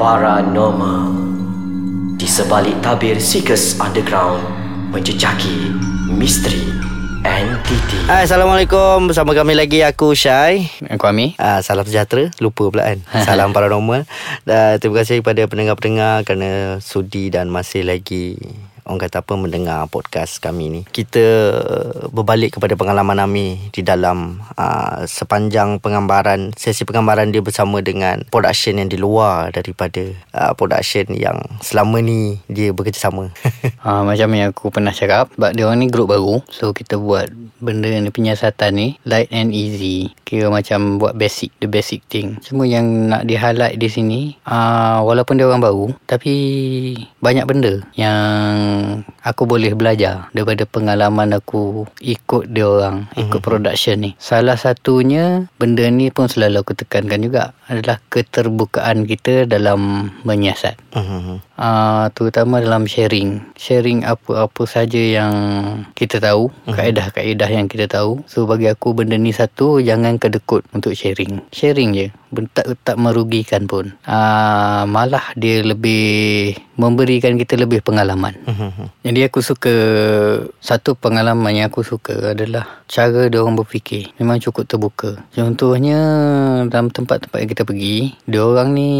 paranormal. Di sebalik tabir Seekers Underground Menjejaki misteri entiti Hai, Assalamualaikum. Bersama kami lagi Aku Syai. Aku Ami. Ah, Salam sejahtera. Lupa pula kan? Salam paranormal. Dan terima kasih kepada pendengar-pendengar Kerana sudi dan masih lagi Orang kata apa Mendengar podcast kami ni. Kita Berbalik kepada pengalaman Ami Di dalam uh, Sepanjang penggambaran Sesi penggambaran dia bersama dengan Production yang di luar Daripada uh, Production yang Selama ni Dia bekerjasama. Ha, Macam yang aku pernah cakap Sebab dia orang ni grup baru. So kita buat Benda ni penyiasatan ni Light and easy. Kira macam buat basic The basic thing. Cuma yang nak di highlight di sini uh, Walaupun dia orang baru Tapi Banyak benda Yang Aku boleh belajar Daripada pengalaman aku Ikut dia orang Ikut production ni. Salah satunya Benda ni pun selalu aku tekankan juga Adalah keterbukaan kita Dalam menyiasat. Mhm. uh, terutama dalam sharing. Sharing apa-apa saja yang kita tahu kaedah-kaedah yang kita tahu. So bagi aku benda ni satu jangan kedekut untuk sharing. Sharing je tak, tak merugikan pun. Uh, malah dia lebih memberikan kita lebih pengalaman Mhm. jadi aku suka satu pengalaman yang aku suka adalah cara dia orang berfikir memang cukup terbuka contohnya dalam tempat-tempat yang kita pergi dia orang ni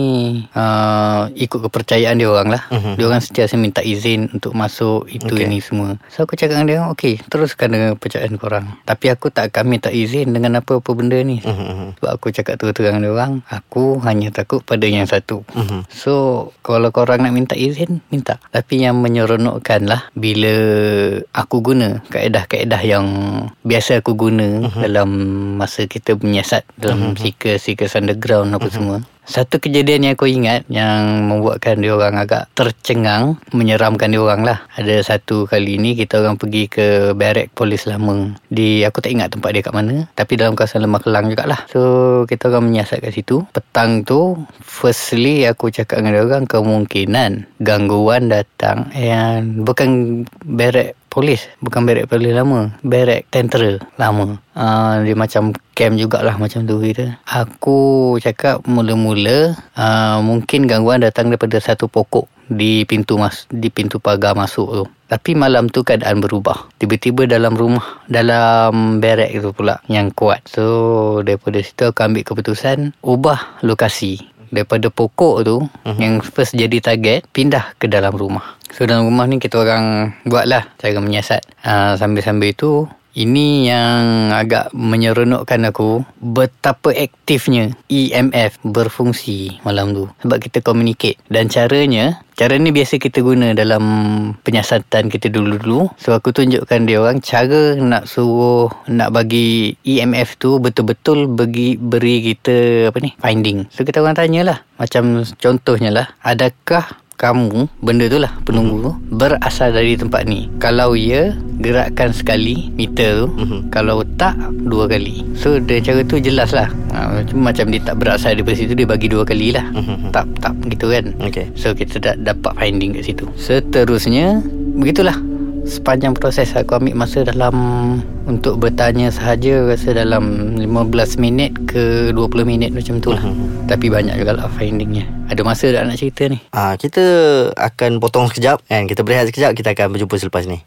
uh, ikut kepercayaan dia orang lah Mhm. dia orang sentiasa minta izin untuk masuk itu Okay. ini semua so aku cakap dengan dia okey teruskan dengan kepercayaan korang tapi aku tak akan minta izin dengan apa-apa benda ni Mhm. sebab aku cakap terus-terang dengan dia orang aku hanya takut pada yang satu Mhm. So kalau korang nak minta izin Minta Tapi yang menyeronokkan lah Bila aku guna Kaedah-kaedah yang Biasa aku guna uh-huh. Dalam masa kita menyiasat Dalam uh-huh. seekers Seekers underground apa uh-huh. semua satu kejadian yang aku ingat Yang membuatkan dia orang agak tercengang Menyeramkan dia orang lah. Ada satu kali ni Kita orang pergi ke Barrack polis lama. Di Aku tak ingat tempat dia kat mana Tapi dalam kawasan Lemah Kelang jugalah. So kita orang menyiasat kat situ. Petang tu Firstly aku cakap dengan dia orang Kemungkinan Gangguan datang. And Bukan Barrack polis Bukan barrack polis lama Barrack tentera lama uh, Dia macam camp jugalah macam tu kita Aku cakap mula-mula uh, Mungkin gangguan datang daripada satu pokok di pintu mas di pintu pagar masuk tu. Tapi malam tu keadaan berubah. Tiba-tiba dalam rumah dalam barek tu pula yang kuat. So daripada situ aku ambil keputusan ubah lokasi daripada pokok tu uh-huh. yang first jadi target pindah ke dalam rumah. So dalam rumah ni kita orang buatlah cara menyiasat. Uh, sambil-sambil tu ini yang agak menyeronokkan aku betapa aktifnya EMF berfungsi malam tu. Sebab kita communicate. Dan caranya cara ni biasa kita guna dalam penyiasatan kita dulu-dulu. So aku tunjukkan dia orang cara nak suruh nak bagi EMF tu betul-betul bagi beri kita apa ni finding. So kita orang tanyalah macam contohnya lah adakah kamu benda tu lah penunggu tu berasal dari tempat ni. Kalau ya gerakkan sekali meter tu Mhm. kalau tak dua kali. So dia cara tu jelas lah. Ha, macam dia tak berasal daripada situ dia bagi dua kali lah. Mhm. tap tap gitu kan? Okay so kita dah dapat finding kat situ. Seterusnya begitulah. Sepanjang proses aku ambil masa dalam untuk bertanya sahaja rasa dalam 15 minit ke 20 minit macam tu lah. Mhm. tapi banyak juga lah findingnya ada masa tak nak cerita ni Ah, kita akan potong sekejap kan. Kita berehat sekejap, kita akan berjumpa selepas ni.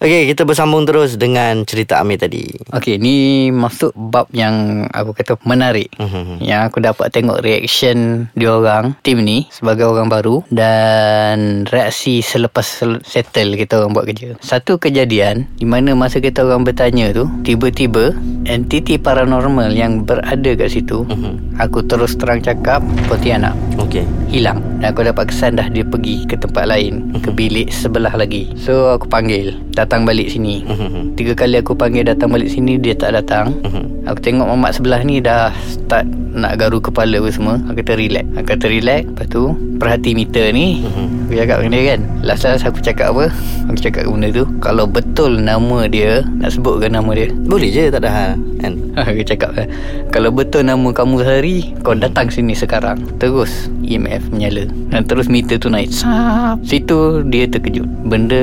Okey, kita bersambung terus dengan cerita Amir tadi. Okey, ni masuk bab yang aku kata menarik. Mhm. Yang aku dapat tengok reaction diorang, tim ni sebagai orang baru dan reaksi selepas sel- settle kita orang buat kerja. Satu kejadian di mana masa kita orang bertanya tu, tiba-tiba entiti paranormal yang berada kat situ, Mhm. aku terus terang cakap Pontianak Okey. hilang dan aku dapat kesan dah dia pergi ke tempat lain ke bilik sebelah lagi so aku panggil datang balik sini Mhm. tiga kali aku panggil datang balik sini dia tak datang Mhm. Aku tengok mamak sebelah ni dah start nak garu kepala apa semua. Aku kata relax. Aku kata relax. Lepas tu perhati meter ni Mhm. aku cakap dengan dia kan. Last last aku cakap apa? Aku cakap benda tu. Kalau betul nama dia nak sebutkan nama dia. Boleh je tak ada hal kan. Aku cakap kan Kalau betul nama kamu Sehari Kau datang sini sekarang. Terus EMF menyala. Dan terus meter tu naik. Sap. Situ dia terkejut. Benda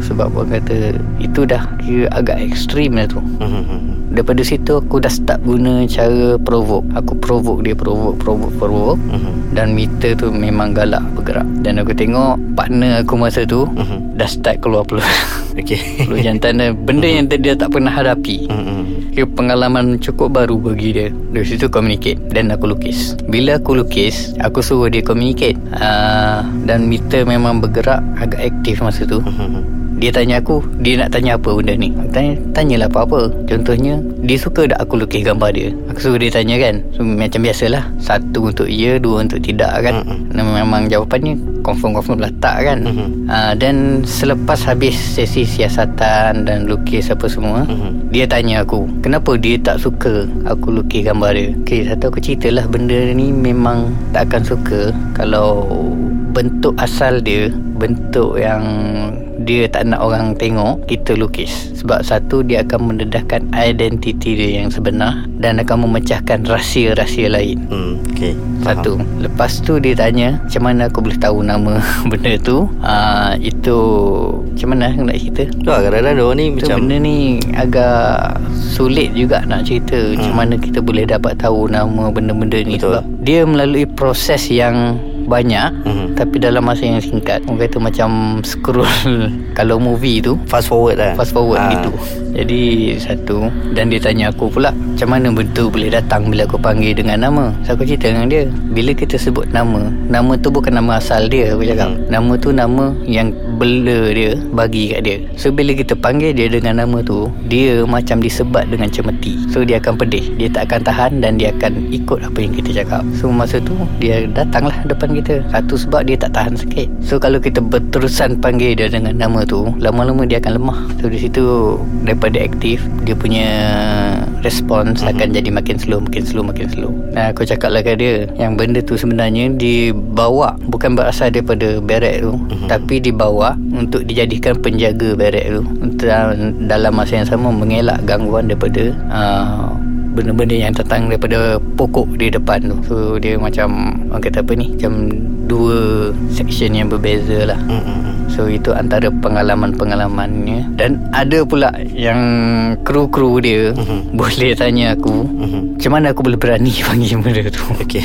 Sebab orang kata Itu dah kira agak ekstrim dah tu. Mhm. Daripada situ aku dah start guna cara provoke. Aku provoke dia provoke provoke provoke. Mhm. dan meter tu memang galak bergerak. Dan aku tengok partner aku masa tu Mhm. dah start keluar peluh. Okey. peluh jantan dan benda yang dia tak pernah hadapi. Mhm. Kira pengalaman cukup baru bagi dia. Dari situ communicate. Dan aku lukis. Bila aku lukis Aku suruh dia communicate. Uh, Dan meter memang bergerak Agak aktif masa tu. Mhm. Dia tanya aku Dia nak tanya apa benda ni? Aku tanya Tanyalah apa-apa. Contohnya Dia suka tak aku lukis gambar dia? Aku suruh dia tanya kan? So, Macam biasalah. Satu untuk ya Dua untuk tidak kan. Dan memang jawapannya Confirm-confirm letak kan? Mhm. uh, Dan selepas habis sesi siasatan Dan lukis apa semua Mhm. dia tanya aku Kenapa dia tak suka Aku lukis gambar dia? Okay satu aku ceritalah Benda ni memang Tak akan suka Kalau Bentuk asal dia Bentuk yang Dia tak nak orang tengok Kita lukis Sebab satu Dia akan mendedahkan Identiti dia yang sebenar Dan akan memecahkan Rahsia-rahsia lain Hmm, okey. satu Lepas tu dia tanya Macam mana aku boleh tahu nama benda tu uh, Itu Macam mana aku nak cerita Tu lah kadang-kadang diorang ni macam benda ni agak sulit juga nak cerita hmm. Macam mana kita boleh dapat tahu nama benda-benda ni Betul. Sebab dia melalui proses yang banyak Mhm. Tapi dalam masa yang singkat Orang kata macam scroll Kalau movie tu fast forward lah. Fast forward Ah. gitu Jadi satu Dan dia tanya aku pula Macam mana bentuk boleh datang Bila aku panggil dengan nama So aku cerita dengan dia Bila kita sebut nama Nama tu bukan nama asal dia Aku cakap Hmm. Nama tu nama yang bela dia Bagi kat dia. So bila kita panggil dia dengan nama tu Dia macam disebat dengan cemeti. So dia akan pedih. Dia tak akan tahan Dan dia akan ikut apa yang kita cakap. So masa tu Dia datanglah depan kita. Satu sebab dia tak tahan sikit. So kalau kita berterusan panggil dia dengan nama tu Lama-lama dia akan lemah. So di situ Daripada aktif Dia punya Respons mm-hmm. akan jadi makin slow Makin slow Makin slow Nah aku cakap lah kat dia Yang benda tu sebenarnya Dibawa Bukan berasal daripada Barrack tu mm-hmm. Tapi dibawa Untuk dijadikan penjaga barrack tu Untuk dalam masa yang sama Mengelak gangguan daripada uh, benda-benda yang datang daripada pokok di depan tu. So dia macam orang kata apa ni? Macam dua section yang berbeza lah. Hmm, hmm, hmm. So itu antara pengalaman-pengalamannya dan ada pula yang kru-kru dia Mhm. boleh tanya aku Mhm. macam mana aku boleh berani panggil benda tu. Okey.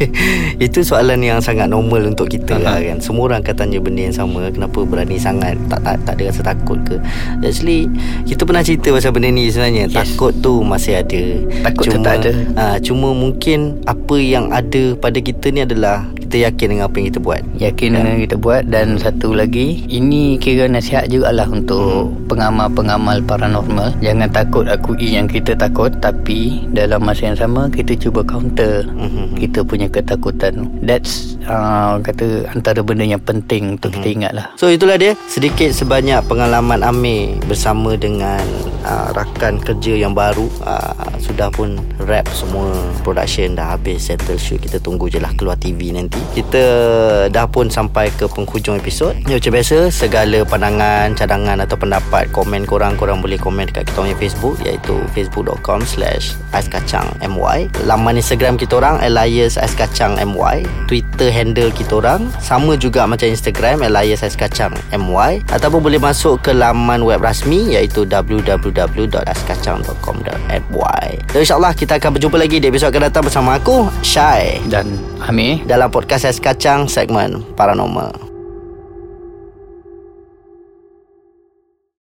Itu soalan yang sangat normal untuk kita Aha. lah kan. Semua orang akan tanya benda yang sama, kenapa berani sangat? Tak tak tak ada rasa takut ke? Actually, kita pernah cerita pasal benda ni sebenarnya. Yes. Takut tu masih ada. Takut tu cuma, tak ada. Ah, cuma mungkin apa yang ada pada kita ni adalah kita yakin dengan apa yang kita buat. Yakin dengan kita buat Dan satu lagi Ini kira nasihat jugalah Untuk pengamal-pengamal paranormal. Jangan takut akui yang kita takut Tapi Dalam masa yang sama Kita cuba counter Mhm. Kita punya ketakutan. That's uh, Kata Antara benda yang penting Untuk kita ingat lah So itulah dia. Sedikit sebanyak pengalaman Amir bersama dengan uh, rakan kerja yang baru. Uh, sudah pun wrap semua production. Dah habis settle shoot. Kita tunggu je lah keluar TV nanti kita dah pun sampai ke penghujung episod. Ya, macam biasa segala pandangan cadangan atau pendapat komen korang korang boleh komen dekat kita punya Facebook iaitu facebook.com slash aiskacangmy laman Instagram kita orang Elias Aiskacang MY Twitter handle kita orang sama juga macam Instagram Elias Aiskacang MY ataupun boleh masuk ke laman web rasmi iaitu www.aiskacang.com.my dan insyaAllah kita akan berjumpa lagi di episod akan datang bersama aku Syai Dan Amir. Dalam podcast Ais Kacang segmen Paranormal